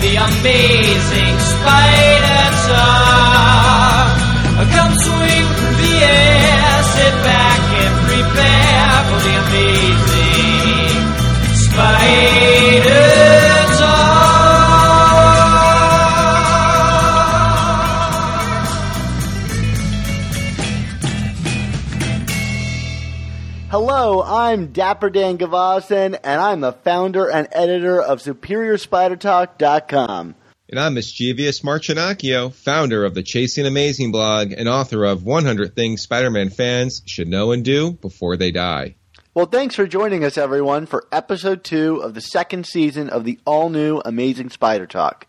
The amazing spider talk. Come swing through the air, sit back and prepare for the amazing spider I'm Dapper Dan Gvozden, and I'm the founder and editor of SuperiorSpiderTalk.com. And I'm Mischievous Mark Ginocchio, founder of the Chasing Amazing blog and author of 100 Things Spider-Man Fans Should Know and Do Before They Die. Well, thanks for joining us, everyone, for episode two of the second season of the all-new Amazing Spider Talk.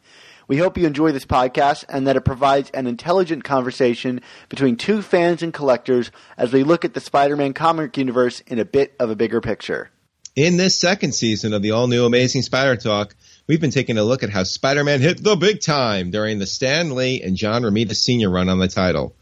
We hope you enjoy this podcast and that it provides an intelligent conversation between two fans and collectors as we look at the Spider-Man comic universe in a bit of a bigger picture. In this second season of the all new Amazing Spider Talk, we've been taking a look at how Spider Man hit the big time during the Stan Lee and John Romita Sr. run on the title.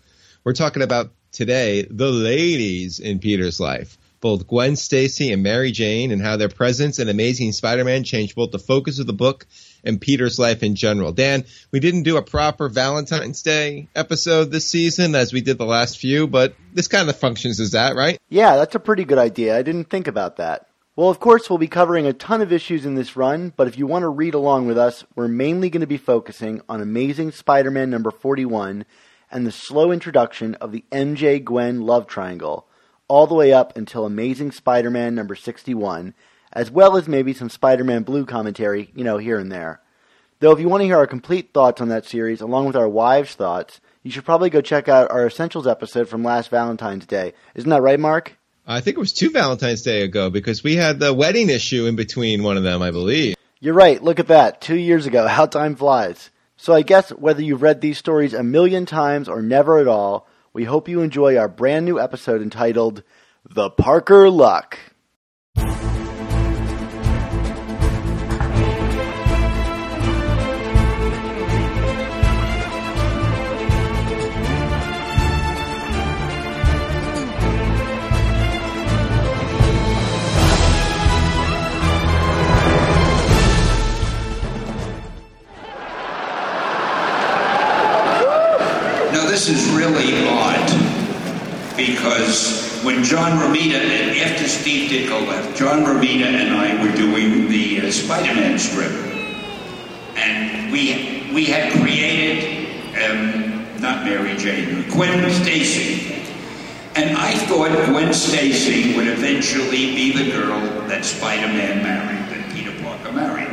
We're talking about today the ladies in Peter's life, both Gwen Stacy and Mary Jane, and how their presence in Amazing Spider Man changed both the focus of the book and Peter's life in general. Dan, we didn't do a proper Valentine's Day episode this season as we did the last few, but this kind of functions as that, right? Yeah, that's a pretty good idea. I didn't think about that. Well, of course, we'll be covering a ton of issues in this run, but if you want to read along with us, we're mainly going to be focusing on Amazing Spider Man number 41 and the slow introduction of the MJ Gwen love triangle, all the way up until Amazing Spider Man number 61, as well as maybe some Spider Man Blue commentary, you know, here and there. Though, if you want to hear our complete thoughts on that series, along with our wives' thoughts, you should probably go check out our Essentials episode from last Valentine's Day. Isn't that right, Mark? I think it was two Valentine's Day ago because we had the wedding issue in between one of them, I believe. You're right. Look at that. Two years ago. How time flies. So I guess whether you've read these stories a million times or never at all, we hope you enjoy our brand new episode entitled The Parker Luck. This is really because when John Romita, and after Steve Ditko left, John Romita and I were doing the uh, Spider-Man strip, and we we had created um, not Mary Jane, Gwen Stacy, and I thought Gwen Stacy would eventually be the girl that Spider-Man married, that Peter Parker married.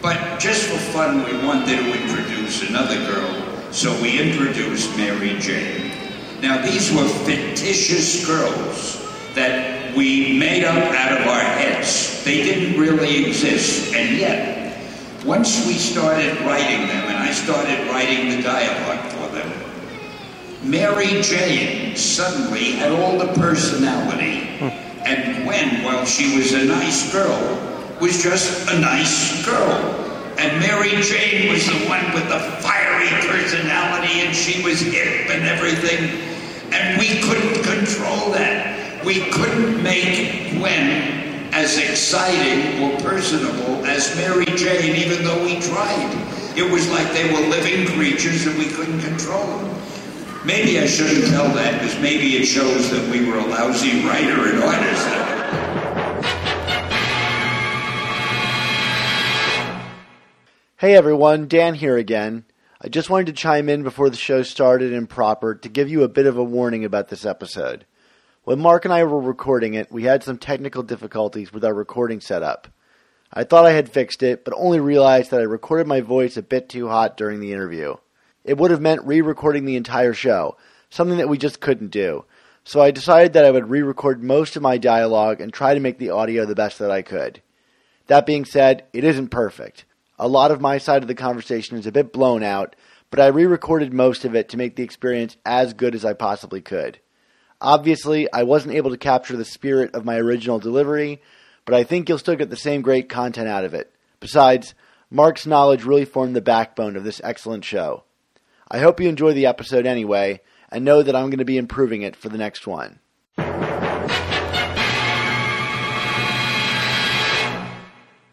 But just for fun, we wanted to introduce another girl, so we introduced Mary Jane. Now, these were fictitious girls that we made up out of our heads. They didn't really exist, and yet, once we started writing them, and I started writing the dialogue for them, Mary Jane suddenly had all the personality, and Gwen, while she was a nice girl, was just a nice girl. And Mary Jane was the one with the fiery personality, and she was hip and everything. And we couldn't control that. We couldn't make Gwen as exciting or personable as Mary Jane, even though we tried. It was like they were living creatures and we couldn't control them. Maybe I shouldn't tell that because maybe it shows that we were a lousy writer and artist. Hey everyone, Dan here again. I just wanted to chime in before the show started in proper to give you a bit of a warning about this episode. When Mark and I were recording it, we had some technical difficulties with our recording setup. I thought I had fixed it, but only realized that I recorded my voice a bit too hot during the interview. It would have meant re recording the entire show, something that we just couldn't do. So I decided that I would re record most of my dialogue and try to make the audio the best that I could. That being said, it isn't perfect. A lot of my side of the conversation is a bit blown out, but I re recorded most of it to make the experience as good as I possibly could. Obviously, I wasn't able to capture the spirit of my original delivery, but I think you'll still get the same great content out of it. Besides, Mark's knowledge really formed the backbone of this excellent show. I hope you enjoy the episode anyway, and know that I'm going to be improving it for the next one.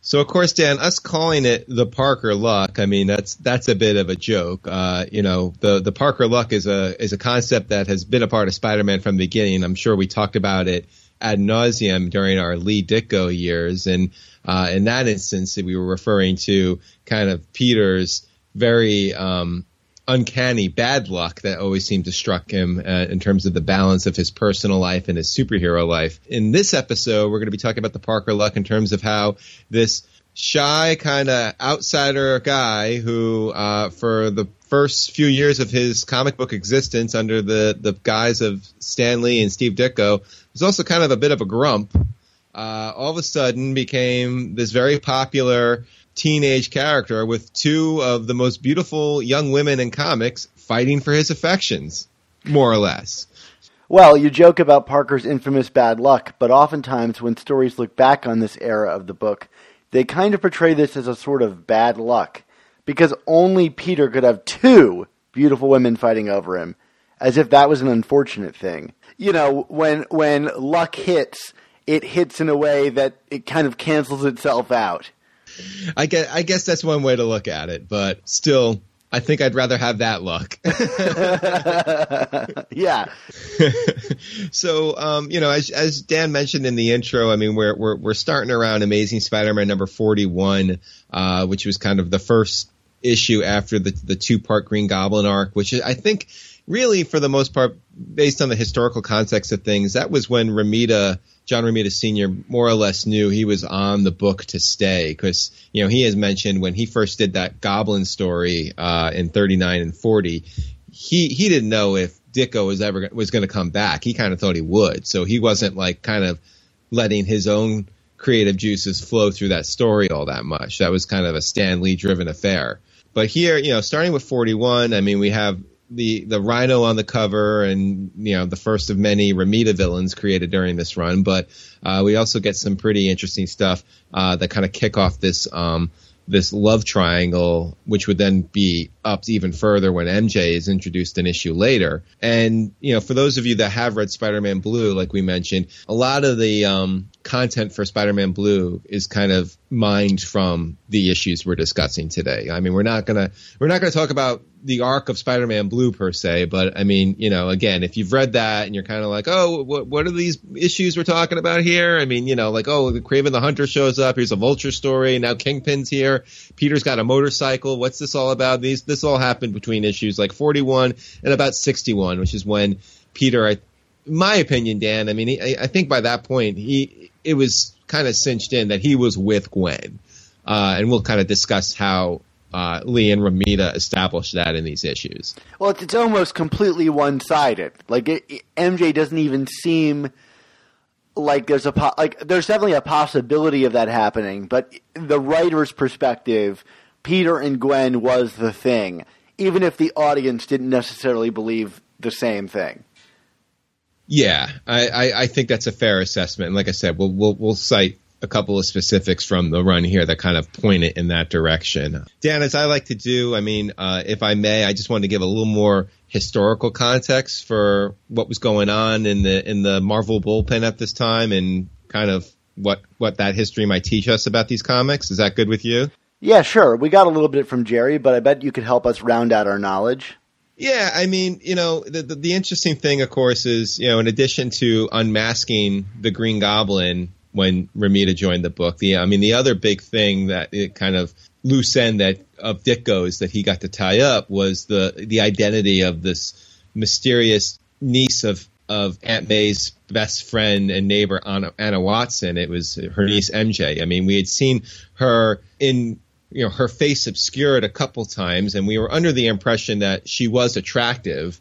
So of course, Dan, us calling it the Parker Luck, I mean that's that's a bit of a joke. Uh, you know, the the Parker Luck is a is a concept that has been a part of Spider-Man from the beginning. I'm sure we talked about it ad nauseum during our Lee Ditko years, and uh, in that instance, we were referring to kind of Peter's very um, uncanny bad luck that always seemed to struck him uh, in terms of the balance of his personal life and his superhero life. In this episode, we're going to be talking about the Parker luck in terms of how this shy kind of outsider guy who, uh, for the first few years of his comic book existence under the, the guise of Stan Lee and Steve Ditko, was also kind of a bit of a grump. Uh, all of a sudden became this very popular teenage character with two of the most beautiful young women in comics fighting for his affections, more or less. Well, you joke about Parker's infamous bad luck, but oftentimes when stories look back on this era of the book, they kind of portray this as a sort of bad luck, because only Peter could have two beautiful women fighting over him, as if that was an unfortunate thing. You know, when when luck hits, it hits in a way that it kind of cancels itself out. I guess, I guess that's one way to look at it, but still, I think I'd rather have that luck. yeah. so, um, you know, as, as Dan mentioned in the intro, I mean, we're, we're, we're starting around Amazing Spider-Man number 41, uh, which was kind of the first issue after the, the two part Green Goblin arc, which I think really for the most part, based on the historical context of things, that was when Romita John Romita Sr. more or less knew he was on the book to stay because you know he has mentioned when he first did that Goblin story uh, in 39 and 40, he he didn't know if Ditko was ever was going to come back. He kind of thought he would, so he wasn't like kind of letting his own creative juices flow through that story all that much. That was kind of a Stan Lee driven affair. But here, you know, starting with 41, I mean, we have the the Rhino on the cover, and you know the first of many Romita villains created during this run. But uh, we also get some pretty interesting stuff uh, that kind of kick off this um, this love triangle, which would then be upped even further when MJ is introduced an issue later. And you know, for those of you that have read Spider-Man Blue, like we mentioned, a lot of the um, content for Spider-Man Blue is kind of mined from the issues we're discussing today. I mean, we're not gonna we're not gonna talk about the arc of Spider-Man Blue per se, but I mean, you know, again, if you've read that and you're kind of like, oh, what, what are these issues we're talking about here? I mean, you know, like, oh, the Kraven the Hunter shows up. Here's a Vulture story. Now Kingpin's here. Peter's got a motorcycle. What's this all about? These this all happened between issues like 41 and about 61, which is when Peter, I, my opinion, Dan. I mean, he, I think by that point he it was kind of cinched in that he was with Gwen. Uh, and we'll kind of discuss how uh, Lee and Romita established that in these issues. Well, it's, it's almost completely one sided. Like it, it, MJ doesn't even seem like there's a po- like there's definitely a possibility of that happening, but the writer's perspective, Peter and Gwen was the thing, even if the audience didn't necessarily believe the same thing. Yeah, I, I, I think that's a fair assessment. And like I said, we'll we'll, we'll cite a couple of specifics from the run here that kind of point it in that direction. Dan, as I like to do, I mean, uh, if I may, I just wanted to give a little more historical context for what was going on in the in the Marvel bullpen at this time, and kind of what what that history might teach us about these comics. Is that good with you? Yeah, sure. We got a little bit from Jerry, but I bet you could help us round out our knowledge. Yeah, I mean, you know, the, the, the interesting thing, of course, is you know, in addition to unmasking the Green Goblin when Romita joined the book. The I mean, the other big thing that it kind of loose end that of Ditko's that he got to tie up was the the identity of this mysterious niece of of Aunt May's best friend and neighbor Anna, Anna Watson. It was her niece MJ. I mean, we had seen her in you know her face obscured a couple times, and we were under the impression that she was attractive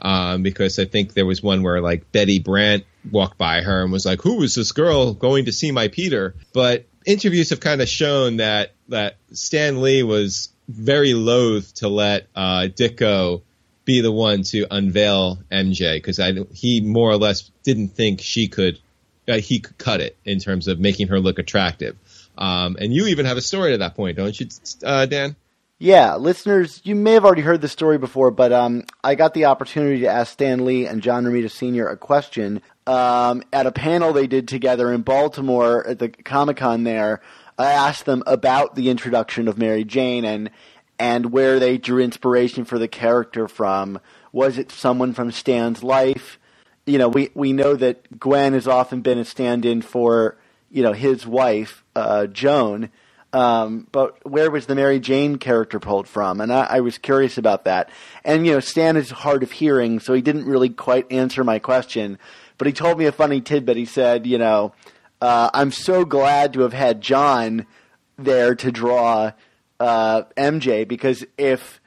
um, because I think there was one where like Betty Brant walked by her and was like, "Who is this girl going to see my Peter?" But interviews have kind of shown that that Stan Lee was very loath to let uh, Ditko be the one to unveil MJ because he more or less didn't think she could uh, he could cut it in terms of making her look attractive. Um, and you even have a story to that point, don't you, uh, Dan? Yeah, listeners, you may have already heard the story before, but um, I got the opportunity to ask Stan Lee and John Romita Sr. a question um, at a panel they did together in Baltimore at the Comic Con there. I asked them about the introduction of Mary Jane and and where they drew inspiration for the character from. Was it someone from Stan's life? You know, we, we know that Gwen has often been a stand-in for, you know, his wife, uh, Joan. Um, but where was the Mary Jane character pulled from? And I, I, was curious about that. And, you know, Stan is hard of hearing, so he didn't really quite answer my question. But he told me a funny tidbit. He said, you know, uh, I'm so glad to have had John there to draw uh, MJ because if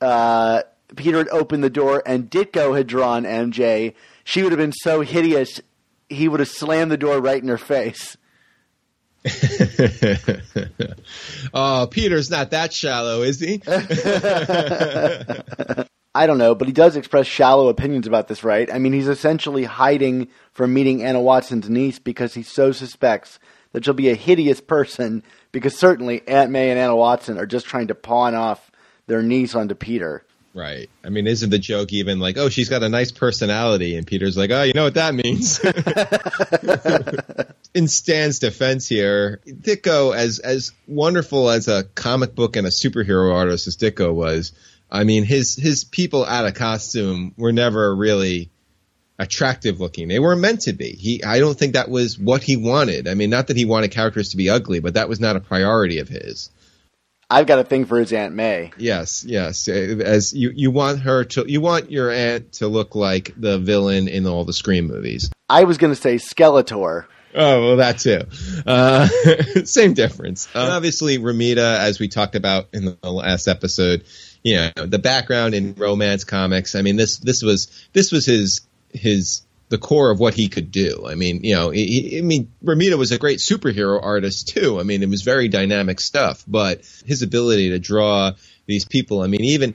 uh, Peter had opened the door and Ditko had drawn MJ, she would have been so hideous he would have slammed the door right in her face. oh, Peter's not that shallow, is he? I don't know, but he does express shallow opinions about this, right? I mean, he's essentially hiding from meeting Anna Watson's niece because he so suspects that she'll be a hideous person because certainly Aunt May and Anna Watson are just trying to pawn off their niece onto Peter. Right. I mean, isn't the joke even like, oh, she's got a nice personality? And Peter's like, oh, you know what that means? In Stan's defense here, Ditko, as, as wonderful as a comic book and a superhero artist as Ditko was, I mean, his, his people out of costume were never really attractive looking. They weren't meant to be. He, I don't think that was what he wanted. I mean, not that he wanted characters to be ugly, but that was not a priority of his. I've got a thing for his Aunt May. Yes, yes. As you, you want her to, you want your aunt to look like the villain in all the Scream movies. I was going to say Skeletor. Oh well, that too. Uh, same difference. Uh, obviously, Romita, as we talked about in the last episode, you know, the background in romance comics. I mean, this this was this was his his the core of what he could do. I mean, you know, he, I mean, Romita was a great superhero artist too. I mean, it was very dynamic stuff, but his ability to draw these people. I mean, even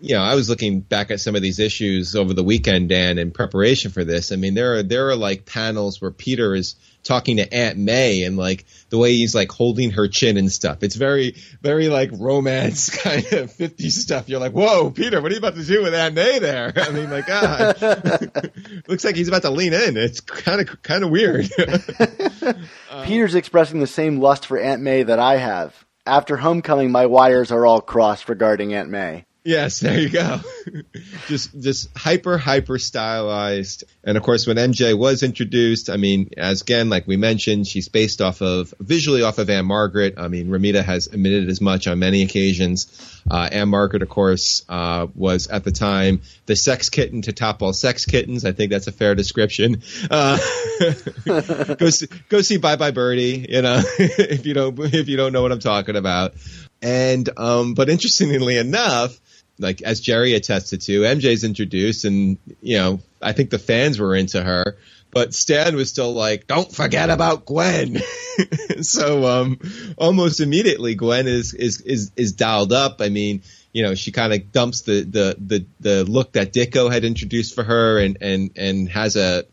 you know, I was looking back at some of these issues over the weekend, Dan, in preparation for this. I mean, there are there are like panels where Peter is talking to Aunt May and like the way he's like holding her chin and stuff. It's very, very like romance kind of 50 stuff. You're like, whoa, Peter, what are you about to do with Aunt May there? I mean, like, God, looks like he's about to lean in. It's kind of, kind of weird. Uh, Peter's expressing the same lust for Aunt May that I have. After homecoming, my wires are all crossed regarding Aunt May. Yes, there you go. just just hyper hyper stylized. And of course when MJ was introduced, I mean, as again like we mentioned, she's based off of visually off of Ann-Margret. I mean, Romita has admitted as much on many occasions. Uh, Ann-Margret, of course, uh, was at the time the sex kitten to top all sex kittens. I think that's a fair description. Uh, go see, go see Bye Bye Birdie. You know, if you don't if you don't know what I'm talking about. And um, but interestingly enough, like as Jerry attested to, MJ's introduced, and you know, I think the fans were into her, but Stan was still like, "Don't forget about Gwen." so um, almost immediately, Gwen is is is is dialed up. I mean, you know, she kind of dumps the, the the the look that Ditko had introduced for her, and and and has a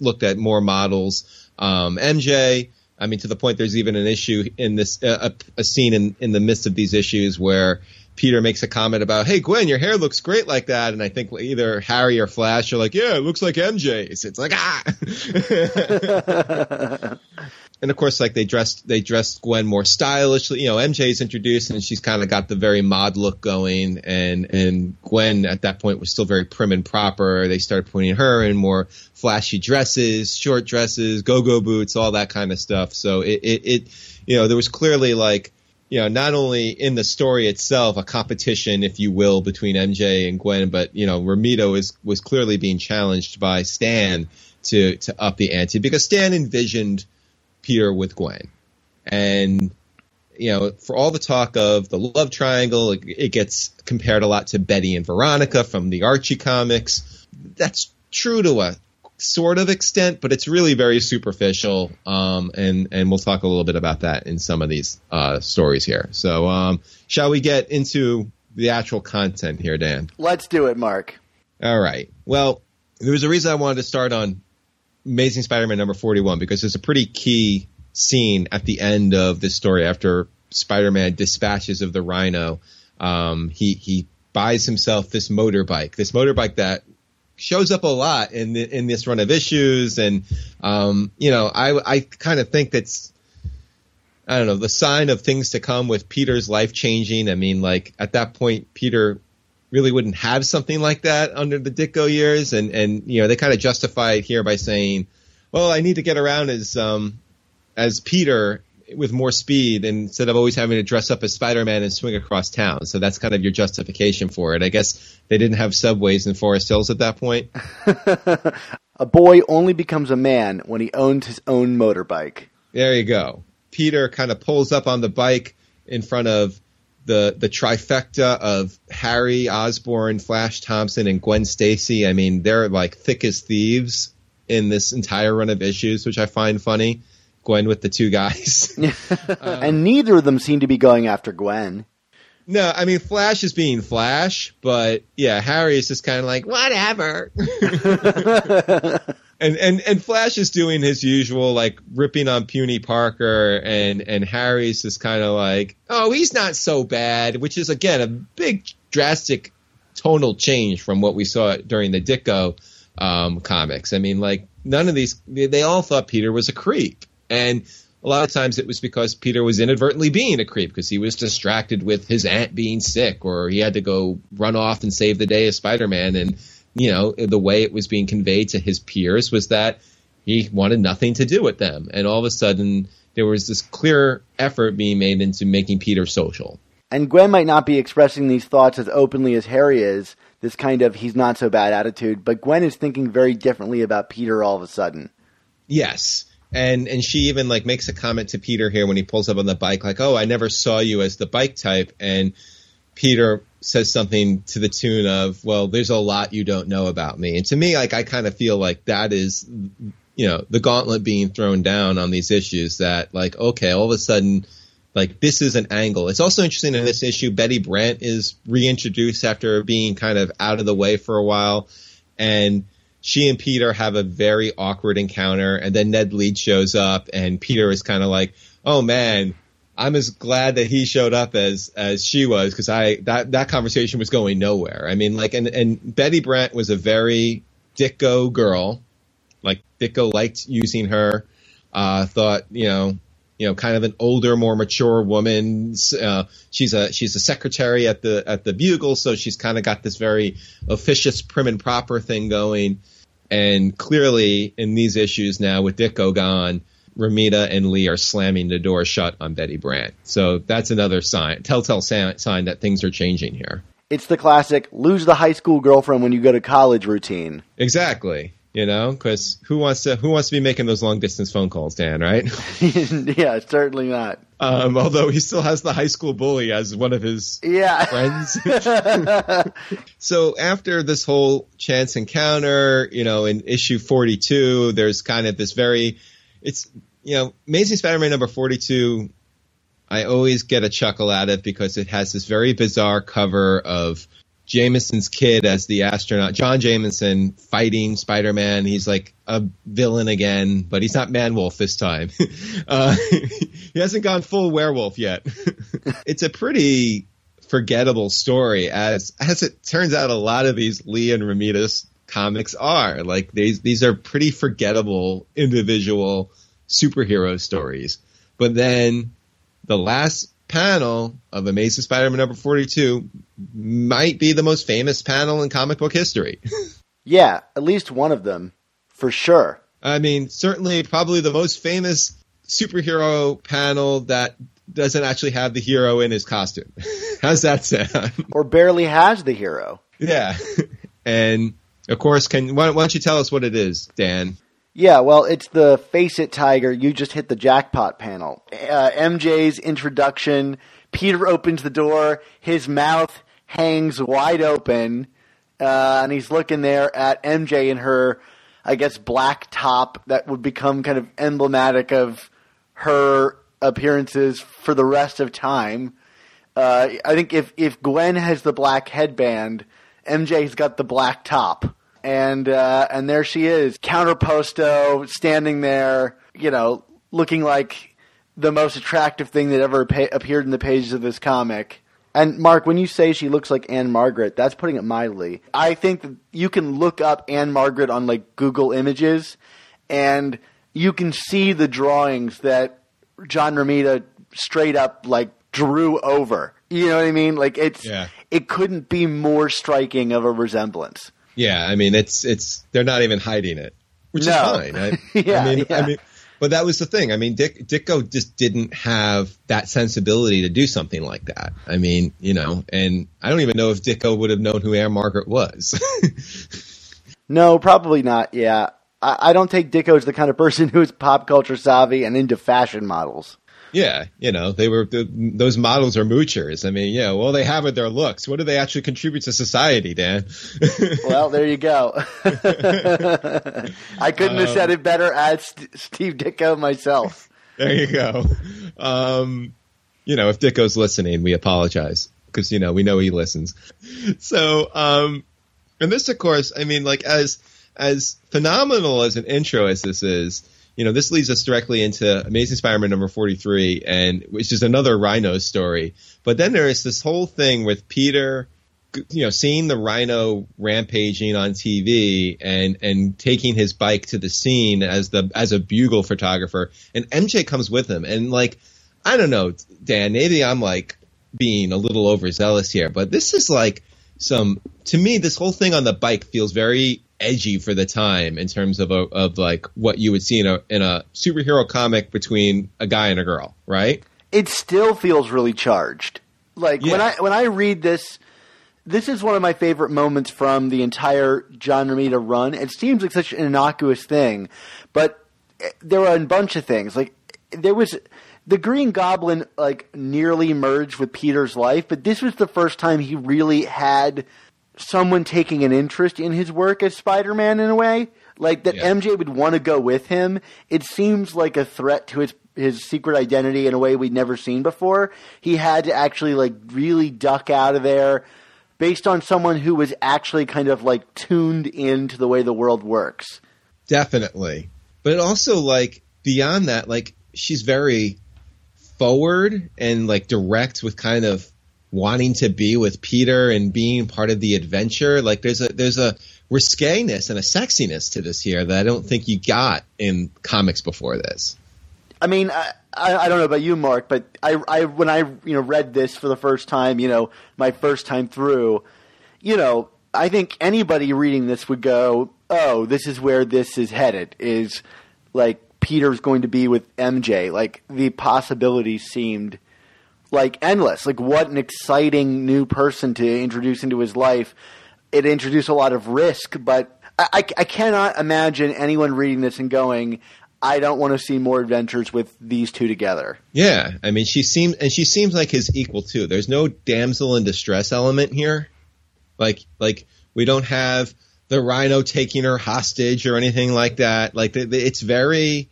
looked at more models. Um, MJ. I mean, to the point there's even an issue in this, uh, a, a scene in, in the midst of these issues where Peter makes a comment about, "Hey Gwen, your hair looks great like that," and I think either Harry or Flash are like, "Yeah, it looks like MJ's." It's like ah. and of course, like they dressed they dressed Gwen more stylishly. You know, MJ's introduced and she's kind of got the very mod look going, and and Gwen at that point was still very prim and proper. They started putting her in more flashy dresses, short dresses, go go boots, all that kind of stuff. So it, it it you know there was clearly like you know, not only in the story itself, a competition, if you will, between MJ and Gwen, but you know, Romita was was clearly being challenged by Stan to to up the ante because Stan envisioned Peter with Gwen, and you know, for all the talk of the love triangle, it, it gets compared a lot to Betty and Veronica from the Archie comics. That's true to a sort of extent, but it's really very superficial. Um, and and we'll talk a little bit about that in some of these uh, stories here. So, um, shall we get into the actual content here, Dan? Let's do it, Mark. All right. Well, there was a reason I wanted to start on Amazing Spider-Man number forty-one because there's a pretty key scene at the end of this story after Spider-Man dispatches of the Rhino. Um, he he buys himself this motorbike, this motorbike that shows up a lot in the, in this run of issues, and um, you know, I I kind of think that's I don't know the sign of things to come with Peter's life changing. I mean, like at that point, Peter really wouldn't have something like that under the Ditko years, and and you know they kind of justify it here by saying, well, I need to get around as um as Peter with more speed instead of always having to dress up as Spider-Man and swing across town. So that's kind of your justification for it. I guess they didn't have subways in Forest Hills at that point. a boy only becomes a man when he owns his own motorbike. There you go. Peter kind of pulls up on the bike in front of the the trifecta of Harry Osborn, Flash Thompson, and Gwen Stacy. I mean, they're like thick as thieves in this entire run of issues, which I find funny. Gwen with the two guys. uh, and neither of them seem to be going after Gwen. No, I mean Flash is being Flash, but yeah, Harry is just kind of like whatever. and and and Flash is doing his usual like ripping on puny Parker, and and Harry's just kind of like, oh, he's not so bad, which is again a big drastic tonal change from what we saw during the Ditko um, comics. I mean, like none of these, they all thought Peter was a creep. And a lot of times it was because Peter was inadvertently being a creep because he was distracted with his aunt being sick or he had to go run off and save the day as Spider-Man. And, you know, the way it was being conveyed to his peers was that he wanted nothing to do with them. And all of a sudden there was this clear effort being made into making Peter social. And Gwen might not be expressing these thoughts as openly as Harry is, this kind of he's not so bad attitude, but Gwen is thinking very differently about Peter all of a sudden. Yes and and she even like makes a comment to Peter here when he pulls up on the bike, like, "Oh, I never saw you as the bike type," and Peter says something to the tune of, "Well, there's a lot you don't know about me." And to me, like, I kind of feel like that is, you know, the gauntlet being thrown down on these issues. That like, okay, all of a sudden. Like this is an angle. It's also interesting in this issue. Betty Brant is reintroduced after being kind of out of the way for a while, and she and Peter have a very awkward encounter, and then Ned Leeds shows up, and Peter is kind of like, "Oh man, I'm as glad that he showed up as as she was because I that that conversation was going nowhere. I mean, like, and and Betty Brant was a very Ditko girl, like Ditko liked using her. Uh, thought you know you know, kind of an older, more mature woman. Uh, she's a she's a secretary at the at the Bugle, so she's kind of got this very officious, prim and proper thing going. And clearly, in these issues now, with Ditko gone, Romita and Lee are slamming the door shut on Betty Brant. So that's another sign, telltale sign that things are changing here. It's the classic lose the high school girlfriend when you go to college routine. Exactly you know, because who wants to who wants to be making those long distance phone calls, Dan? Right? yeah, certainly not. Um, although he still has the high school bully as one of his yeah. friends. so after this whole chance encounter, you know, in issue forty two, there's kind of this very, it's you know, Amazing Spider-Man number forty two. I always get a chuckle at it because it has this very bizarre cover of Jameson's kid as the astronaut, John Jameson fighting Spider Man. He's like a villain again, but he's not Man Wolf this time. uh, he hasn't gone full werewolf yet. it's a pretty forgettable story, as as it turns out, a lot of these Lee and Romita's comics are like these. These are pretty forgettable individual superhero stories, but then the last panel of Amazing Spider-Man number 42 might be the most famous panel in comic book history. yeah, at least one of them, for sure. I mean, certainly probably the most famous superhero panel that doesn't actually have the hero in his costume. How's that sound? Or barely has the hero. Yeah. And of course, can why, why don't you tell us what it is, Dan? Yeah, well, it's the Face It Tiger, you just hit the jackpot panel. Uh, MJ's introduction, Peter opens the door, his mouth hangs wide open, uh, and he's looking there at MJ in her I guess, black top that would become kind of emblematic of her appearances for the rest of time. Uh, I think if if Gwen has the black headband, MJ's got the black top, and uh, and there she is, contrapposto, standing there, you know, looking like the most attractive thing that ever pa- appeared in the pages of this comic. And Mark, when you say she looks like Ann-Margret, that's putting it mildly. I think that you can look up Ann-Margret on like Google Images, and you can see the drawings that John Romita straight up like drew over. You know what I mean? Like it's Yeah. it couldn't be more striking of a resemblance. Yeah, I mean it's it's they're not even hiding it, which No. is fine. I, Yeah, I mean, yeah. I mean, but that was the thing. I mean, Dick Ditko just didn't have that sensibility to do something like that. I mean, you know, and I don't even know if Ditko would have known who Ann-Margret was. No, probably not. Yeah, I, I don't take Ditko as the kind of person who is pop culture savvy and into fashion models. Yeah, you know, they were the, those models are moochers. I mean, yeah, well, they have it their looks. What do they actually contribute to society, Dan? Well, there you go. I couldn't have said it better as St- Steve Ditko myself. There you go. Um, you know, if Ditko's listening, we apologize because you know we know he listens. So, um, and this, of course, I mean, like as as phenomenal as an intro as this is, you know, this leads us directly into Amazing Spider-Man number forty-three, and which is another Rhino story. But then there is this whole thing with Peter. You know, seeing the Rhino rampaging on TV and and taking his bike to the scene as the as a bugle photographer, and MJ comes with him, and like I don't know, Dan. Maybe I'm like being a little overzealous here, but this is like some to me. This whole thing on the bike feels very edgy for the time in terms of a, of like what you would see in a in a superhero comic between a guy and a girl, right? It still feels really charged. Like when I when I read this, this is one of my favorite moments from the entire John Romita run. It seems like such an innocuous thing, but eh, there were a bunch of things. Like there was the Green Goblin like nearly merged with Peter's life, but this was the first time he really had someone taking an interest in his work as Spider-Man in a way, like that Yeah. MJ would want to go with him. It seems like a threat to his his secret identity in a way we'd never seen before. He had to actually like really duck out of there based on someone who was actually kind of like tuned into the way the world works. Definitely. But also like beyond that, like she's very forward and like direct with kind of wanting to be with Peter and being part of the adventure. Like there's a there's a risqueness and a sexiness to this here that I don't think you got in comics before this. I mean, I, I, don't know about you, Mark, but I, I, when I, you know, read this for the first time, you know, my first time through, you know, I think anybody reading this would go, "Oh, this is where this is headed." Is like Peter's going to be with MJ. Like the possibilities seemed like endless. Like what an exciting new person to introduce into his life. It introduced a lot of risk, but I, I, I cannot imagine anyone reading this and going, "I don't want to see more adventures with these two together." Yeah, I mean she seems and she seems like his equal too. There's no damsel in distress element here. Like like we don't have the rhino taking her hostage or anything like that. Like it's very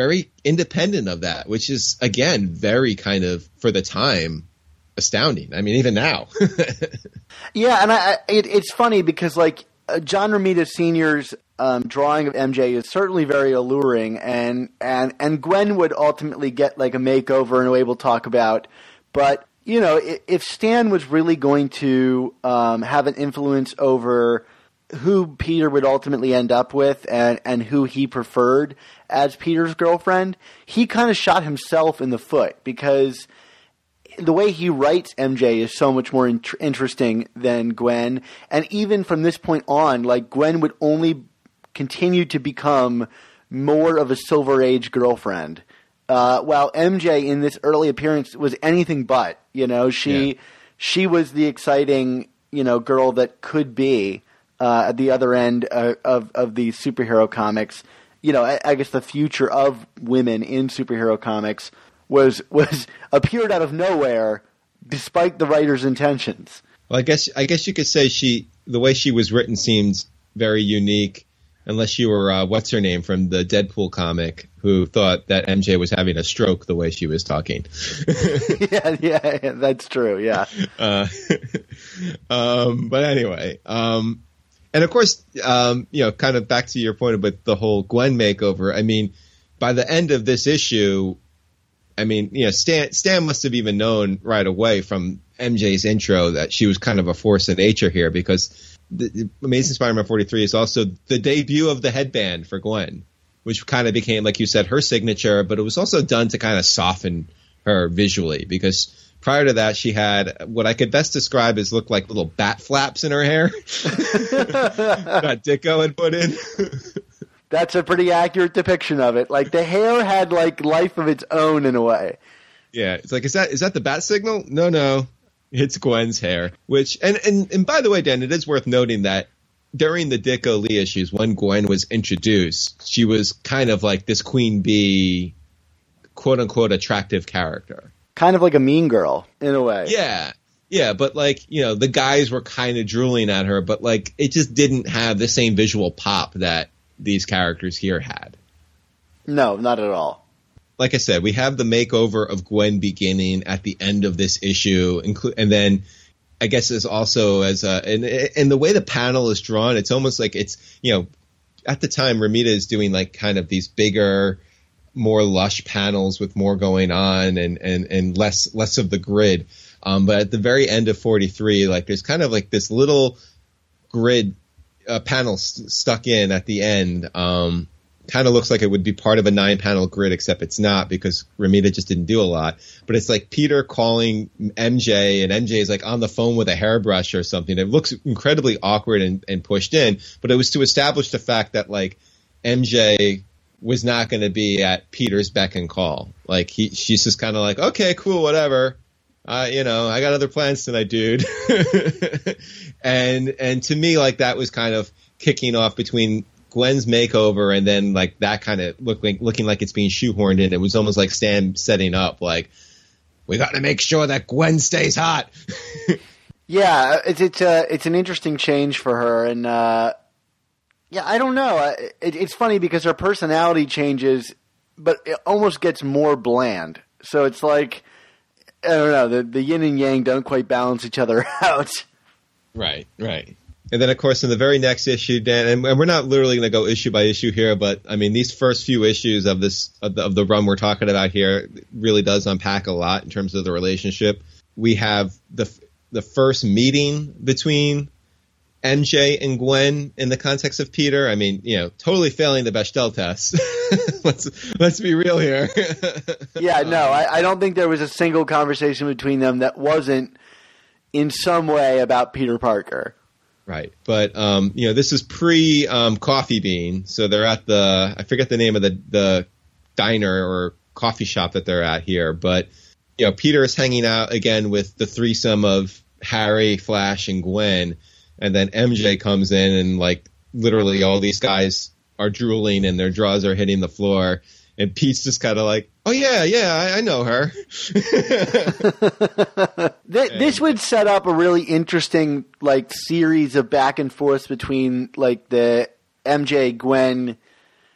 very independent of that, which is again very kind of for the time astounding. I mean even now. Yeah, and I, it, it's funny because like uh, John Romita Senior's um, drawing of MJ is certainly very alluring, and and and Gwen would ultimately get like a makeover, and we will talk about. But you know, if, if Stan was really going to um, have an influence over who Peter would ultimately end up with, and and who he preferred as Peter's girlfriend, he kind of shot himself in the foot because the way he writes MJ is so much more int- interesting than Gwen. And even from this point on, like Gwen would only continue to become more of a Silver Age girlfriend. Uh, while MJ in this early appearance was anything but, you know, she Yeah. she was the exciting, you know, girl that could be uh, at the other end uh, of of these superhero comics. You know, I, I guess the future of women in superhero comics was was appeared out of nowhere, despite the writer's intentions. Well, I guess I guess you could say she the way she was written seems very unique, unless you were uh, what's her name from the Deadpool comic, who thought that MJ was having a stroke the way she was talking. yeah, yeah, yeah, that's true. Yeah. Uh, um, but anyway, um, and of course, um, you know, kind of back to your point about the whole Gwen makeover. I mean, by the end of this issue, I mean, you know, Stan Stan must have even known right away from MJ's intro that she was kind of a force of nature here because the, Amazing Spider-Man 43 is also the debut of the headband for Gwen, which kind of became, like you said, her signature. But it was also done to kind of soften her visually because prior to that, she had what I could best describe as look like little bat flaps in her hair that Ditko had put in. That's a pretty accurate depiction of it. Like the hair had like life of its own in a way. Yeah, it's like is that is that the bat signal? No, no, it's Gwen's hair. Which and and and by the way, Dan, it is worth noting that during the Ditko Lee issues, when Gwen was introduced, she was kind of like this queen bee, quote unquote, attractive character kind of like a mean girl in a way. Yeah. Yeah, but like, you know, the guys were kind of drooling at her, but like it just didn't have the same visual pop that these characters here had. No, not at all. Like I said, we have the makeover of Gwen beginning at the end of this issue, and then I guess is also as a and and the way the panel is drawn, it's almost like it's you know at the time Romita is doing like kind of these bigger more lush panels with more going on and, and, and less less of the grid. Um, but at the very end of 43, like there's kind of like this little grid uh, panel st- stuck in at the end. Um, kind of looks like it would be part of a nine panel grid, except it's not because Romita just didn't do a lot. But it's like Peter calling MJ, and MJ is like on the phone with a hairbrush or something. It looks incredibly awkward and, and pushed in, but it was to establish the fact that like MJ was not going to be at Peter's beck and call. Like he, she's just kind of like, okay, cool, whatever. Uh, you know, I got other plans tonight, dude. and and to me, like that was kind of kicking off between Gwen's makeover and then like that kind of looking looking like it's being shoehorned in. It was almost like Stan setting up, like we got to make sure that Gwen stays hot. yeah, it's it's uh, it's an interesting change for her, and uh, yeah, I don't know. It, it's funny because her personality changes, but it almost gets more bland. So it's like I don't know. The the yin and yang don't quite balance each other out. Right, right. And then, of course, in the very next issue, Dan, and, we're not literally going to go issue by issue here, but I mean, these first few issues of this of the, of the run we're talking about here really does unpack a lot in terms of the relationship. We have the the first meeting between MJ and Gwen in the context of Peter. I mean, you know, totally failing the Bechdel test. let's let's be real here. yeah, no, I, I, don't think there was a single conversation between them that wasn't in some way about Peter Parker. Right, but um, you know, this is pre um, Coffee Bean, so they're at the I forget the name of the the diner or coffee shop that they're at here, but you know, Peter is hanging out again with the threesome of Harry, Flash, and Gwen and then MJ mm-hmm. comes in and like literally all these guys are drooling and their jaws are hitting the floor. And Pete's just kind of like, oh yeah, yeah, I, I know her. this would set up a really interesting like series of back and forth between like the MJ Gwen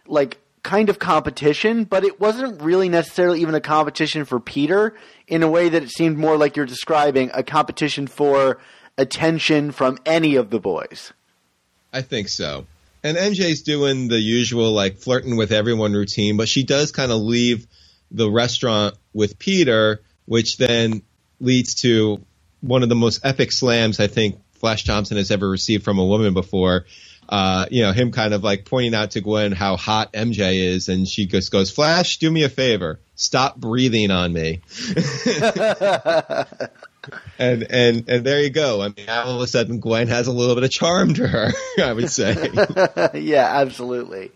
like kind of competition, but it wasn't really necessarily even a competition for Peter in a way that it seemed more like you're describing a competition for attention from any of the boys. I think so. And MJ's doing the usual like flirting with everyone routine, but she does kind of leave the restaurant with Peter, which then leads to one of the most epic slams I think Flash Thompson has ever received from a woman before. Uh, you know, him kind of like pointing out to Gwen how hot MJ is, and she just goes, Flash, do me a favor. Stop breathing on me. and and and there you go. I mean, all of a sudden, Gwen has a little bit of charm to her. I would say. yeah, absolutely.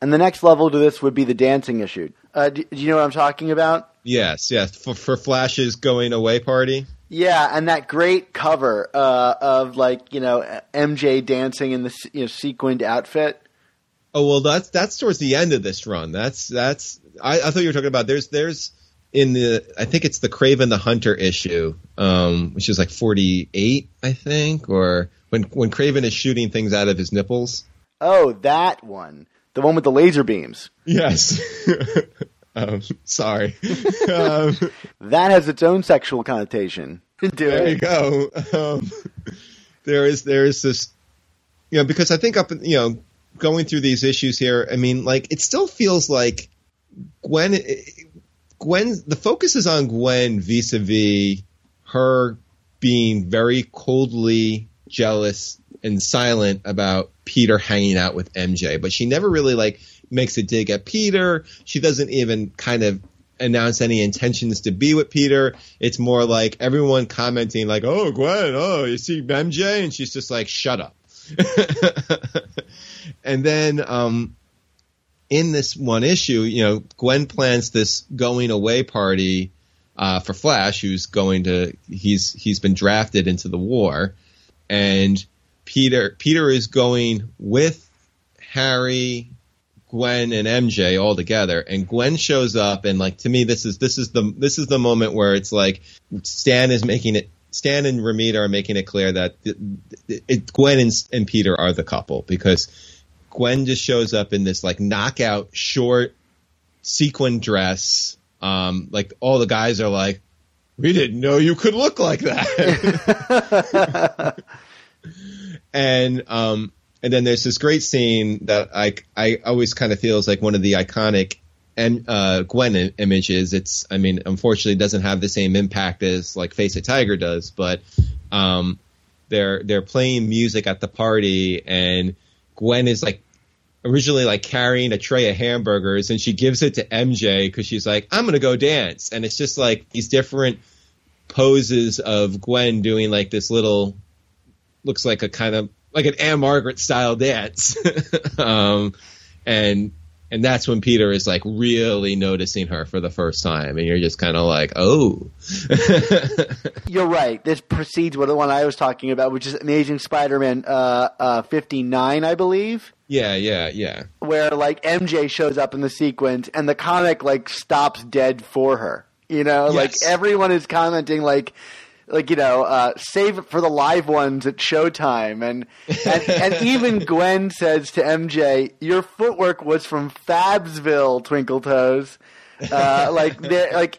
And the next level to this would be the dancing issue. Uh, do, do, you know what I'm talking about? Yes, yes. For, for Flash's going away party. Yeah, and that great cover uh, of like you know MJ dancing in the you know, sequined outfit. Oh well, that's that's towards the end of this run. That's that's I, I thought you were talking about. There's there's in the I think it's the Kraven the Hunter issue, um, which is like 48, I think, or when when Kraven is shooting things out of his nipples. Oh, that one. The one with the laser beams. Yes. um, sorry. um, That has its own sexual connotation. Do there you go. Um, there is there is this, you know, because I think up, you know, going through these issues here, I mean, like it still feels like Gwen. Gwen, the focus is on Gwen vis-a-vis her being very coldly jealous and silent about Peter hanging out with MJ, but she never really like makes a dig at Peter. She doesn't even kind of announce any intentions to be with Peter. It's more like everyone commenting like, "Oh, Gwen, oh, you see MJ," and she's just like, "Shut up." and then um, in this one issue, you know, Gwen plans this going away party uh, for Flash, who's going to he's he's been drafted into the war, and Peter Peter is going with Harry, Gwen, and MJ all together, and Gwen shows up, and like to me, this is this is the this is the moment where it's like Stan is making it. Stan and Romita are making it clear that it, it, Gwen and, and Peter are the couple because Gwen just shows up in this like knockout short sequin dress. Um, like all the guys are like, we didn't know you could look like that. and um, and then there's this great scene that I I always kind of feels like one of the iconic and uh, Gwen images. It's I mean, unfortunately, it doesn't have the same impact as like Face it, Tiger does, but um, they're they're playing music at the party, and Gwen is like originally like carrying a tray of hamburgers, and she gives it to MJ because she's like, I'm gonna go dance, and it's just like these different poses of Gwen doing like this little looks like a kind of like an Ann-Margret style dance. um, and and that's when Peter is like really noticing her for the first time, and you're just kind of like, oh, You're right. This precedes what the one I was talking about, which is Amazing Spider-Man uh, uh, 59, I believe, yeah, yeah, yeah, where like MJ shows up in the sequence and the comic like stops dead for her. You know, like everyone is commenting like like you know, uh, save it for the live ones at Showtime, and and, and even Gwen says to MJ, "Your footwork was from Fabsville, Twinkle Toes." Uh, like, like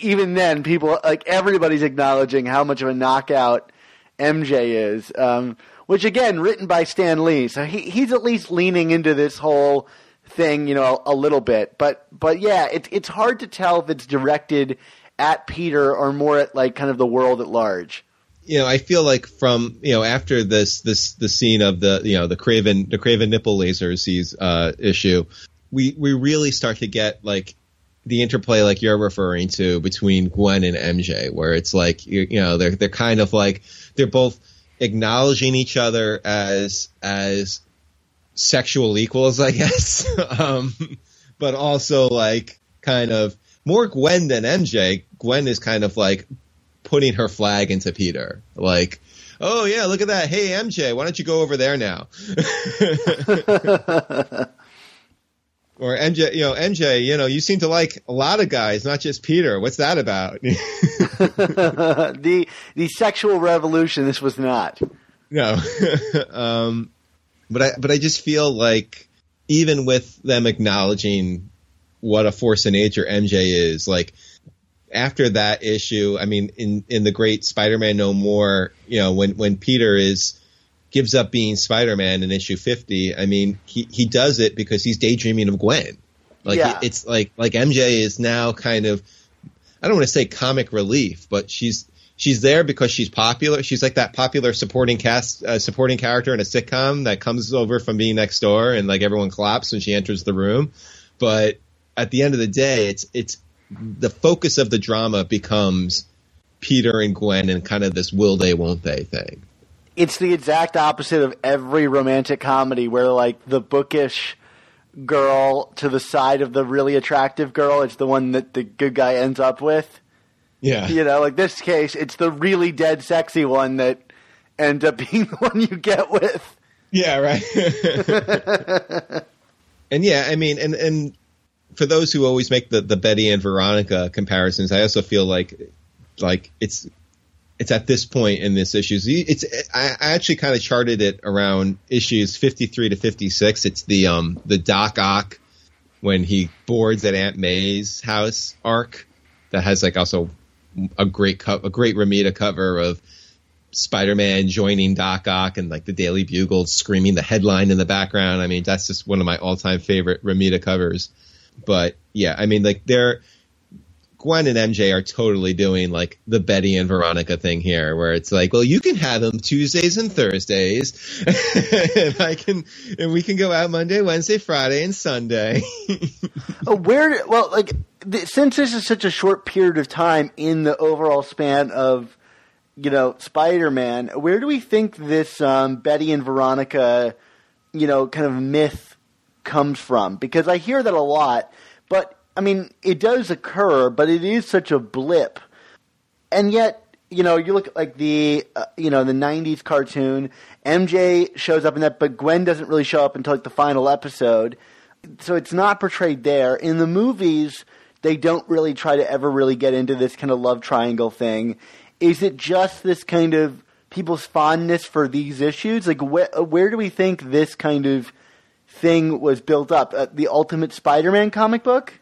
even then, people like everybody's acknowledging how much of a knockout MJ is. Um, which again, written by Stan Lee, so he he's at least leaning into this whole thing, you know, a little bit. But but yeah, it's it's hard to tell if it's directed at Peter or more at like kind of the world at large. you know, I feel like from you know after this this the scene of the you know the Kraven the Kraven nipple lasers these uh, issue, we we really start to get like the interplay like you're referring to between Gwen and MJ, where it's like you, you know they're they're kind of like they're both acknowledging each other as as sexual equals, I guess, um, but also like kind of more Gwen than MJ. Gwen is kind of like putting her flag into Peter, like. Oh yeah, look at that. Hey MJ, why don't you go over there now? or MJ, you know, MJ, you know, you seem to like a lot of guys, not just Peter. What's that about? the the sexual revolution. This was not. no. um, but I but I just feel like even with them acknowledging what a force of nature MJ is, like after that issue, I mean, in in the great Spider-Man No More, you know, when when Peter is gives up being Spider-Man in issue 50, I mean, he he does it because he's daydreaming of Gwen. Like Yeah. it's like like MJ is now kind of I don't want to say comic relief, but she's she's there because she's popular. She's like that popular supporting cast uh, supporting character in a sitcom that comes over from being next door and like everyone claps when she enters the room. But at the end of the day, it's it's the focus of the drama becomes Peter and Gwen and kind of this will they won't they thing. It's the exact opposite of every romantic comedy where like the bookish girl to the side of the really attractive girl is the one that the good guy ends up with. Yeah. You know, like this case, it's the really dead sexy one that ends up being the one you get with. Yeah, right. and yeah, I mean, and and for those who always make the the Betty and Veronica comparisons, I also feel like like it's it's at this point in this issue. It's I, actually kind of charted it around issues 53 to 56. It's the um the Doc Ock when he boards at Aunt May's house arc that has like also a great co- a great Romita cover of Spider-Man joining Doc Ock and like the Daily Bugle screaming the headline in the background. I mean, that's just one of my all-time favorite Romita covers. But yeah, I mean, like they're Gwen and MJ are totally doing like the Betty and Veronica thing here, where it's like, well, you can have them Tuesdays and Thursdays, and I can, and we can go out Monday, Wednesday, Friday, and Sunday. oh, where? Well, like since this is such a short period of time in the overall span of, you know, Spider-Man, where do we think this um, Betty and Veronica, you know, kind of myth comes from? Because I hear that a lot, I mean, it does occur, but it is such a blip. And yet, you know, you look at like the, uh, you know, the 90s cartoon, MJ shows up in that, but Gwen doesn't really show up until like the final episode. So it's not portrayed there. In the movies, they don't really try to ever really get into this kind of love triangle thing. Is it just this kind of people's fondness for these issues? Like, wh- where do we think this kind of thing was built up? Uh, the Ultimate Spider Man comic book?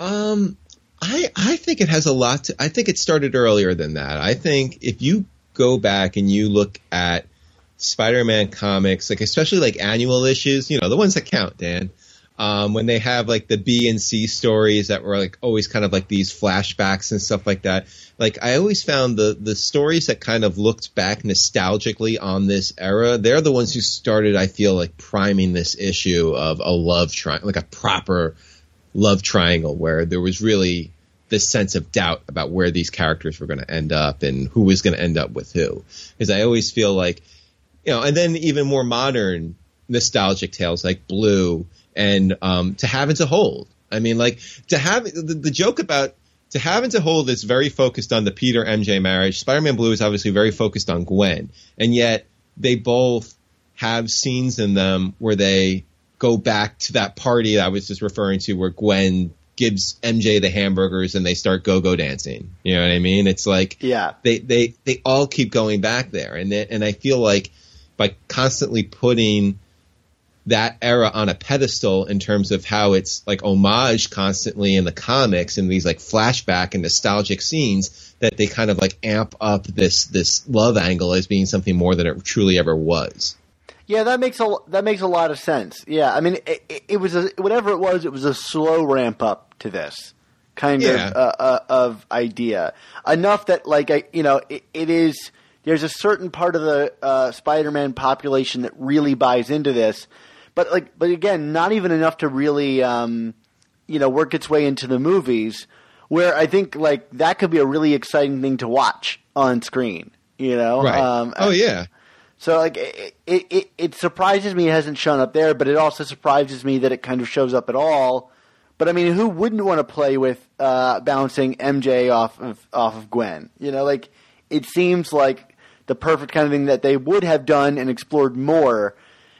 Um, I I think it has a lot to. I think it started earlier than that. I think if you go back and you look at Spider-Man comics, like especially like annual issues, you know, the ones that count, Dan. Um, when they have like the B and C stories that were like always kind of like these flashbacks and stuff like that. Like I always found the the stories that kind of looked back nostalgically on this era, they're the ones who started, I feel like, priming this issue of a love triangle, like a proper love triangle where there was really this sense of doubt about where these characters were going to end up and who was going to end up with who. Because I always feel like, you know, and then even more modern nostalgic tales like Blue and um, To Have and to Hold. I mean, like to have the, the joke about to have and to hold is very focused on the Peter MJ marriage. Spider-Man Blue is obviously very focused on Gwen, and yet they both have scenes in them where they go back to that party that I was just referring to where Gwen gives MJ the hamburgers and they start go-go dancing. You know what I mean? It's like yeah. they they they all keep going back there and they, and I feel like by constantly putting that era on a pedestal in terms of how it's like homage constantly in the comics and these like flashback and nostalgic scenes that they kind of like amp up this this love angle as being something more than it truly ever was. Yeah, that makes a that makes a lot of sense. Yeah, I mean, it, it, it was a, whatever it was. It was a slow ramp up to this kind Yeah. of uh, uh, of idea. Enough that like I, you know, it, it is. There's a certain part of the uh, Spider-Man population that really buys into this, but like, but again, not even enough to really, um, you know, work its way into the movies. Where I think like that could be a really exciting thing to watch on screen. You know, Right. Um, oh yeah. So like it, it, it, surprises me it hasn't shown up there, but it also surprises me that it kind of shows up at all. But I mean, who wouldn't want to play with uh, bouncing MJ off of off of Gwen? You know, like it seems like the perfect kind of thing that they would have done and explored more.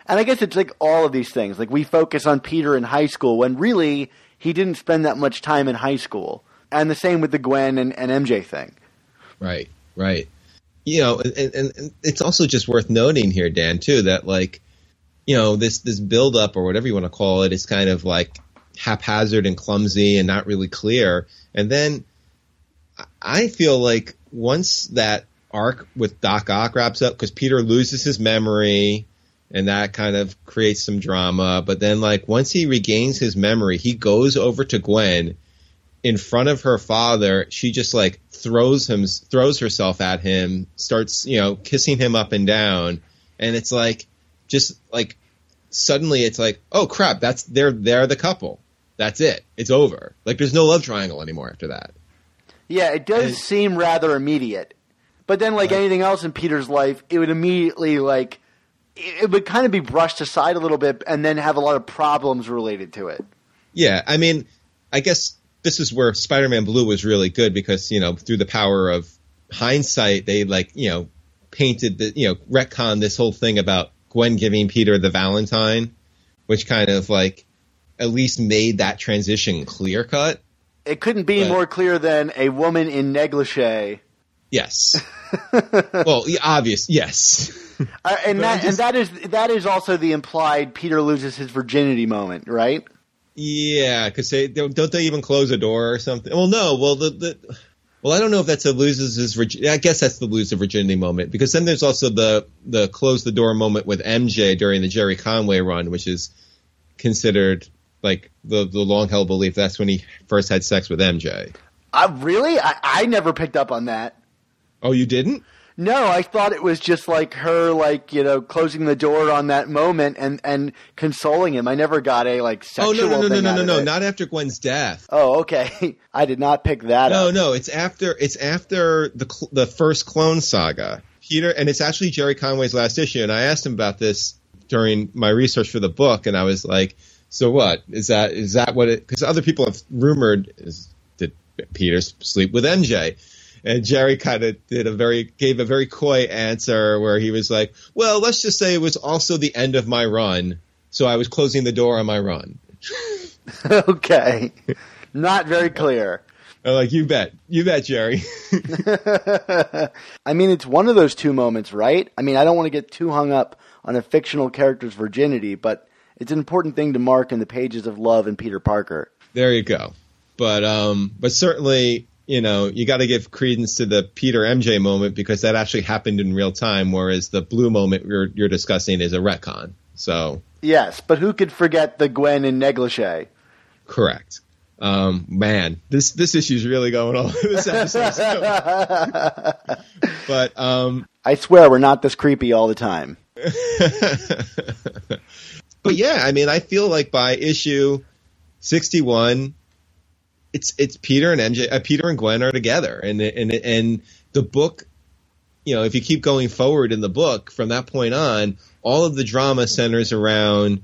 And I guess it's like all of these things. Like we focus on Peter in high school when really he didn't spend that much time in high school. And the same with the Gwen and, and MJ thing. Right, right. You know, and, and, and it's also just worth noting here, Dan, too, that like, you know, this this build up or whatever you want to call it is kind of like haphazard and clumsy and not really clear. And then I feel like once that arc with Doc Ock wraps up, because Peter loses his memory and that kind of creates some drama. But then, like, once he regains his memory, he goes over to Gwen in front of her father. She just like throws him, throws herself at him, starts, you know, kissing him up and down. And it's like, just like, suddenly it's like, oh crap, that's, they're, they're the couple. That's it. It's over. Like, there's no love triangle anymore after that. Yeah, it does And- seem rather immediate. But then, like Right. anything else in Peter's life, it would immediately like it would kind of be brushed aside a little bit, and then have a lot of problems related to it. Yeah, I mean, I guess this is where Spider-Man Blue was really good because you know through the power of hindsight, they like you know painted the you know retcon this whole thing about Gwen giving Peter the Valentine, which kind of like at least made that transition clear cut. It couldn't be Right. more clear than a woman in negligee Yes. well, obvious. Yes. Uh, and that just- and that is that is also the implied Peter loses his virginity moment, right? Yeah, because they don't, they even close a door or something? Well, no. Well, the, the well, I don't know if that's a loses his virginity. I guess that's the lose the virginity moment because then there's also the the close the door moment with MJ during the Gerry Conway run, which is considered like the the long held belief that's when he first had sex with MJ. I really? I, I never picked up on that. Oh, you didn't? No, I thought it was just like her, like you know, closing the door on that moment and and consoling him. I never got a like Oh sexual. no no no no no no no! Not after Gwen's death. Oh, okay. I did not pick that No, up. no, it's after it's after the cl- the first Clone Saga. Peter, and it's actually Gerry Conway's last issue. And I asked him about this during my research for the book, and I was like, "So what is that? Is that what it?" Because other people have rumored is did Peter sleep with MJ? And Gerry kind of did a very gave a very coy answer where he was like, "Well, let's just say it was also the end of my run, so I was closing the door on my run." okay, not very clear. I'm like, "You bet, you bet, Gerry." I mean, it's one of those two moments, right? I mean, I don't want to get too hung up on a fictional character's virginity, but it's an important thing to mark in the pages of Love and Peter Parker. There you go. But um, but certainly, you know, you got to give credence to the Peter MJ moment because that actually happened in real time, whereas the blue moment you're you're discussing is a retcon. So Yes, but who could forget the Gwen and negligee? correct. Um, man, this this issue's really going on this episode. but um, I swear we're not this creepy all the time. but yeah, I mean, I feel like by issue sixty-one, it's it's Peter and MJ, uh, Peter and Gwen are together, and and and the book, you know, if you keep going forward in the book from that point on, all of the drama centers around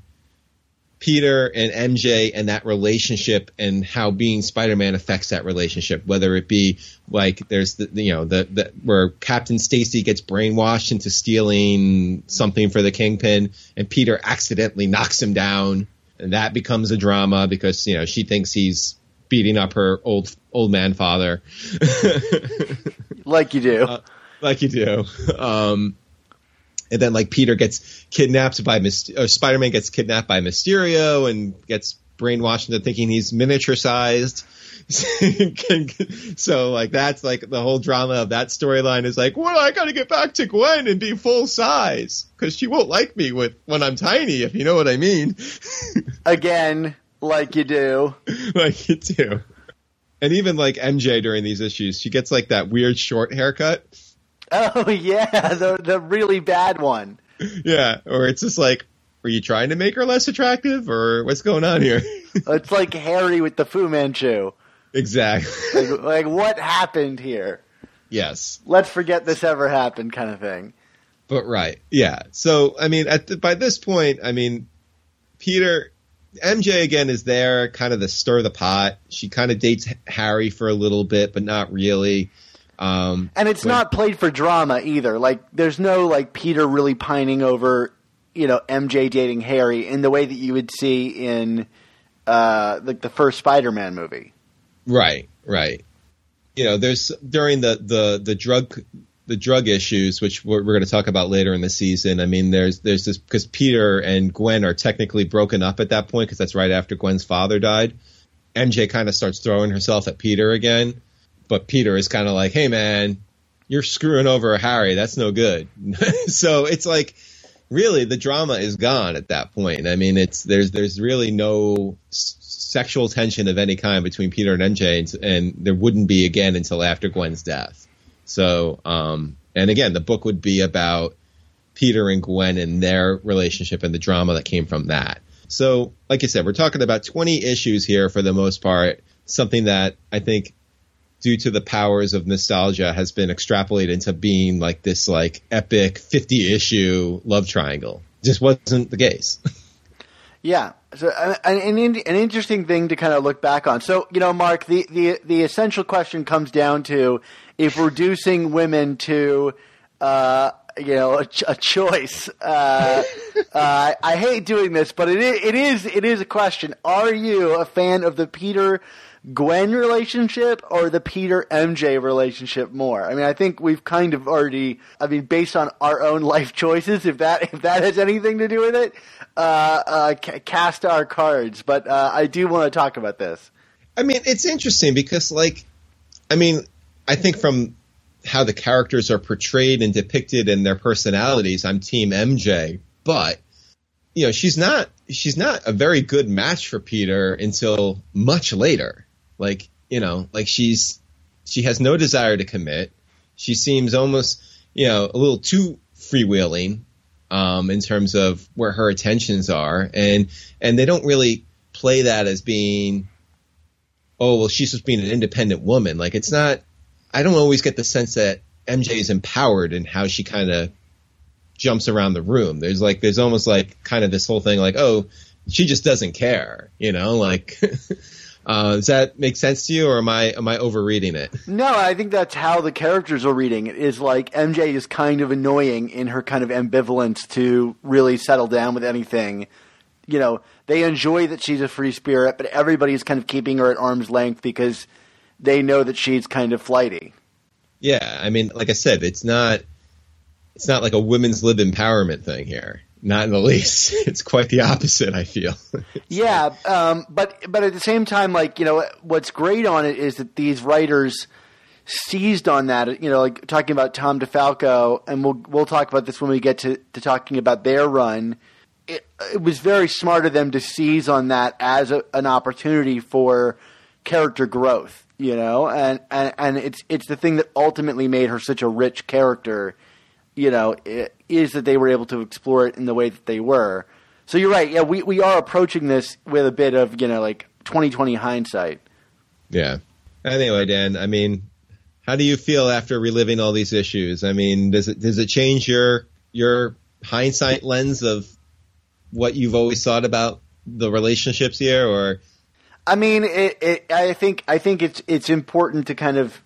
Peter and MJ and that relationship and how being Spider-Man affects that relationship, whether it be like there's the you know the, the where Captain Stacy gets brainwashed into stealing something for the Kingpin and Peter accidentally knocks him down. And that becomes a drama because you know she thinks he's beating up her old old man father Like you do. Uh, like you do. Um, and then like Peter gets kidnapped by Myst- or Spider-Man gets kidnapped by Mysterio and gets brainwashed into thinking he's miniature sized. so like that's like the whole drama of that storyline is like, well, I got to get back to Gwen and be full size because she won't like me with when I'm tiny, if you know what I mean. Again, like you do. like you do. And even like MJ during these issues, she gets like that weird short haircut. Oh yeah, the the really bad one. Yeah, or it's just like, are you trying to make her less attractive, or what's going on here? It's like Harry with the Fu Manchu. exactly. Like, like what happened here? yes, Let's forget this ever happened, kind of thing. but right. Yeah. So I mean, at the, by this point, I mean, Peter, MJ again is there, kind of the stir the pot. She kind of dates Harry for a little bit, but not really. Um, And it's when- not played for drama either. Like there's no like Peter really pining over, you know, MJ dating Harry in the way that you would see in uh like the first Spider-Man movie. Right, right. You know, there's during the the the drug the drug issues, which we're, we're going to talk about later in the season. I mean, there's there's this because Peter and Gwen are technically broken up at that point because that's right after Gwen's father died. MJ kind of starts throwing herself at Peter again, but Peter is kind of like, "Hey, man, you're screwing over Harry. That's no good." so it's like really the drama is gone at that point. I mean, it's there's there's really no sexual tension of any kind between Peter and MJ, and, and there wouldn't be again until after Gwen's death. So, um, and again, the book would be about Peter and Gwen and their relationship and the drama that came from that. So, like I said, we're talking about 20 issues here for the most part. Something that I think, due to the powers of nostalgia, has been extrapolated into being like this like epic 50 issue love triangle. Just wasn't the case. Yeah. So uh, an, an, an an interesting thing to kind of look back on. So you know, Mark, the, the the essential question comes down to if reducing women to uh, you know, a, a choice. Uh, uh, I hate doing this, but it is, it is it is a question. Are you a fan of the Peter Gwen relationship or the Peter MJ relationship more? I mean, I think we've kind of already. I mean, based on our own life choices, if that if that has anything to do with it, uh, uh, ca- cast our cards. But uh, I do want to talk about this. I mean, it's interesting because, like, I mean, I think from how the characters are portrayed and depicted and their personalities, I'm Team MJ. But you know, she's not she's not a very good match for Peter until much later. Like, you know, like she's she has no desire to commit. She seems almost, you know, a little too freewheeling um, in terms of where her attentions are, and and they don't really play that as being, oh well, she's just being an independent woman. Like it's not. I don't always get the sense that MJ is empowered in how she kind of jumps around the room. There's like there's almost like kind of this whole thing like oh she just doesn't care, you know, like. Uh, does that make sense to you, or am I am I overreading it? No, I think that's how the characters are reading it. Is like MJ is kind of annoying in her kind of ambivalence to really settle down with anything. You know, they enjoy that she's a free spirit, but everybody's kind of keeping her at arm's length because they know that she's kind of flighty. Yeah, I mean, like I said, it's not it's not like a women's lib empowerment thing here. Not in the least. It's quite the opposite. I feel. yeah, um, but but at the same time, like you know, what's great on it is that these writers seized on that. You know, like talking about Tom DeFalco, and we'll we'll talk about this when we get to, to talking about their run. It, it was very smart of them to seize on that as a, an opportunity for character growth. You know, and, and and it's it's the thing that ultimately made her such a rich character you know, is that they were able to explore it in the way that they were. So you're right. Yeah, we, we are approaching this with a bit of, you know, like 2020 hindsight. Yeah. Anyway, Dan, I mean, how do you feel after reliving all these issues? I mean, does it does it change your your hindsight lens of what you've always thought about the relationships here or I mean, it, it, I think I think it's it's important to kind of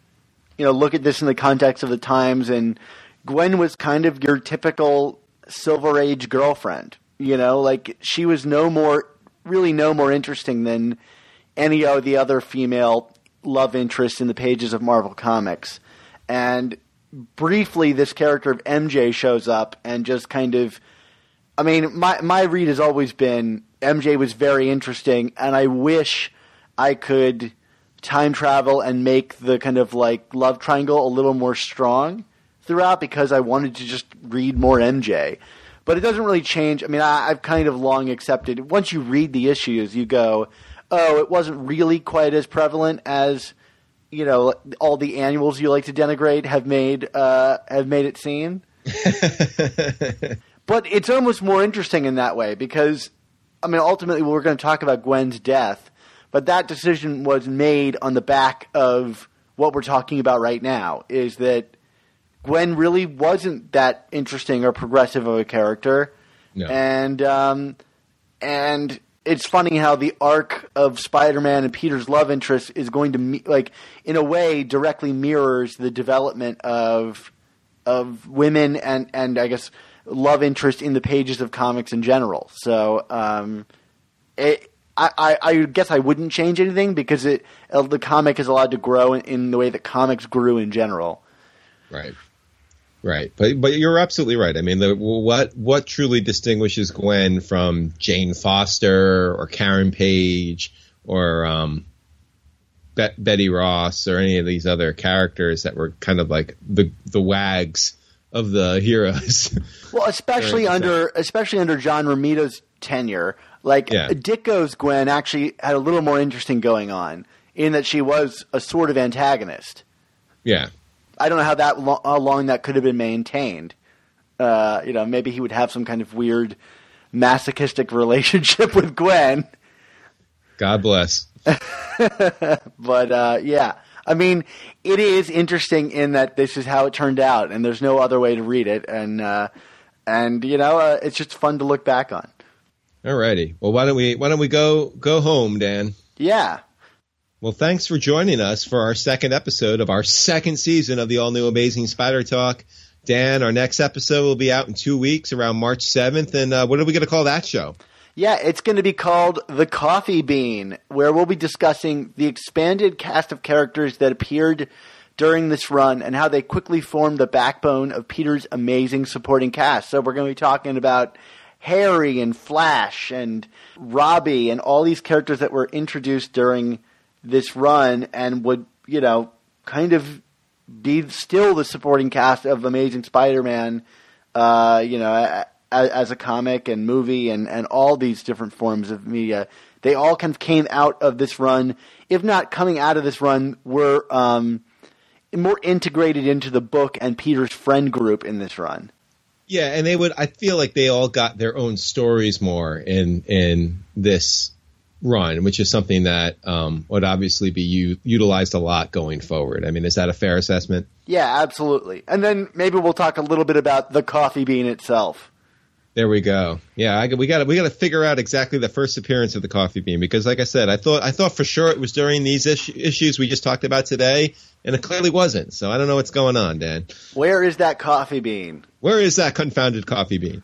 you know look at this in the context of the times and Gwen was kind of your typical Silver Age girlfriend. You know, like she was no more, really no more interesting than any of the other female love interests in the pages of Marvel Comics. And briefly, this character of MJ shows up and just kind of. I mean, my my read has always been MJ was very interesting, and I wish I could time travel and make the kind of like love triangle a little more strong throughout because I wanted to just read more MJ. But it doesn't really change. I mean, I, I've kind of long accepted. Once you read the issues, you go, "Oh, it wasn't really quite as prevalent as." you know all the annuals you like to denigrate have made uh, have made it seem. but it's almost more interesting in that way because I mean ultimately we're going to talk about Gwen's death, but that decision was made on the back of what we're talking about right now is that Gwen really wasn't that interesting or progressive of a character. No. And um, and it's funny how the arc of Spider-Man and Peter's love interest is going to like in a way directly mirrors the development of of women and and I guess love interest in the pages of comics in general. So um, it, I, I, I guess I wouldn't change anything because it the comic is allowed to grow in, in the way that comics grew in general. Right. Right, but but you're absolutely right. I mean, the, what what truly distinguishes Gwen from Jane Foster or Karen Page or um, Be- Betty Ross or any of these other characters that were kind of like the the wags of the heroes. Well, especially under especially under John Romita's tenure, like Yeah. Ditko's Gwen actually had a little more interesting going on in that she was a sort of antagonist. yeah, I don't know how that lo- how long that could have been maintained. Uh, you know, maybe he would have some kind of weird masochistic relationship with Gwen. God bless. But uh, yeah, I mean, it is interesting in that this is how it turned out, and there's no other way to read it, and uh, and you know, uh, it's just fun to look back on. Alrighty. Well, why don't we why don't we go go home, Dan? Yeah, Well, thanks for joining us for our second episode of our second season of the all new Amazing Spider Talk Dan, our next episode will be out in two weeks, around March 7th. And uh, what are we going to call that show? Yeah, it's going to be called The Coffee Bean, where we'll be discussing the expanded cast of characters that appeared during this run and how they quickly formed the backbone of Peter's amazing supporting cast. So we're going to be talking about Harry and Flash and Robbie and all these characters that were introduced during this run and would, you know, kind of be still the supporting cast of Amazing Spider-Man, uh, you know, as, as, a comic and movie and, and all these different forms of media. They all kind of came out of this run, if not coming out of this run, were um, more integrated into the book and Peter's friend group in this run. Yeah, and they would. I feel like they all got their own stories more in in this run, which is something that um, would obviously be u- utilized a lot going forward. I mean, is that a fair assessment? Yeah, absolutely. And then maybe we'll talk a little bit about the coffee bean itself. There we go. Yeah, I, we got we got to figure out exactly the first appearance of the coffee bean because, like I said, I thought I thought for sure it was during these issue, issues we just talked about today, and it clearly wasn't. So I don't know what's going on, Dan. Where is that coffee bean? Where is that confounded coffee bean?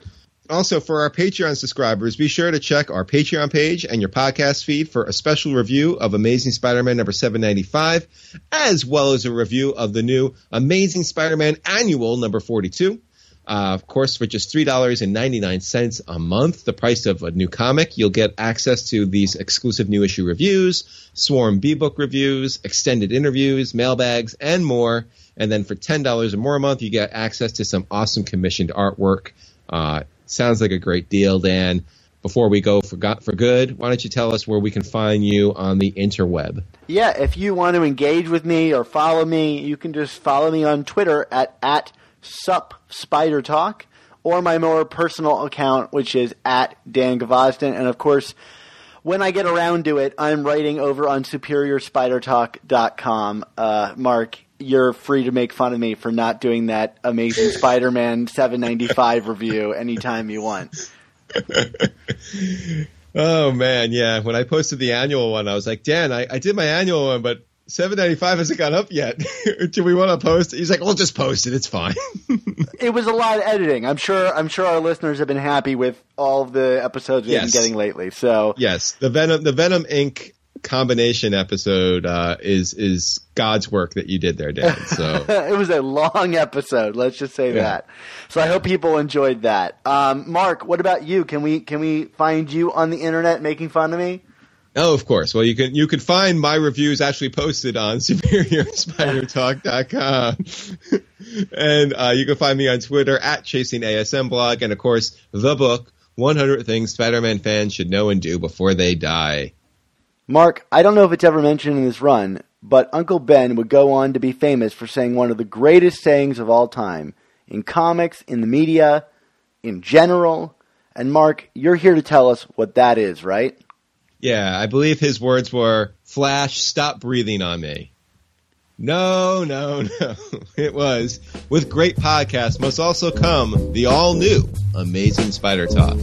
Also, for our Patreon subscribers, be sure to check our Patreon page and your podcast feed for a special review of Amazing Spider-Man number 795, as well as a review of the new Amazing Spider-Man Annual number 42. Uh, of course, for just $3.99 a month, the price of a new comic, you'll get access to these exclusive new issue reviews, Swarm B-Book reviews, extended interviews, mailbags, and more. And then for $10 or more a month, you get access to some awesome commissioned artwork. Uh, Sounds like a great deal, Dan. Before we go for, for good, why don't you tell us where we can find you on the interweb? Yeah, if you want to engage with me or follow me, you can just follow me on Twitter at, at sup spider talk or my more personal account, which is at Dan Gvozden. And of course, when I get around to it, I'm writing over on superiorspidertalk.com. Uh, Mark, you're free to make fun of me for not doing that Amazing Spider-Man 795 review anytime you want. oh man, yeah. When I posted the annual one, I was like, Dan, I, I did my annual one, but 795 hasn't gone up yet. Do we want to post it? He's like, we'll just post it. It's fine. it was a lot of editing. I'm sure. I'm sure our listeners have been happy with all of the episodes we've yes. been getting lately. So yes, the Venom, the Venom Inc combination episode uh, is is God's work that you did there, Dan. So it was a long episode. Let's just say yeah. that. So I hope people enjoyed that. Um, Mark, what about you? Can we can we find you on the internet making fun of me? Oh, of course. Well, you can you can find my reviews actually posted on SuperiorSpiderTalk.com, and uh, you can find me on Twitter at Chasing ASM Blog, and of course the book 100 Things Spider-Man fans should know and do before they die. Mark, I don't know if it's ever mentioned in this run, but Uncle Ben would go on to be famous for saying one of the greatest sayings of all time in comics, in the media, in general. And Mark, you're here to tell us what that is, right? Yeah, I believe his words were Flash, stop breathing on me. No, no, no. It was with great podcasts must also come the all new Amazing Spider Talk.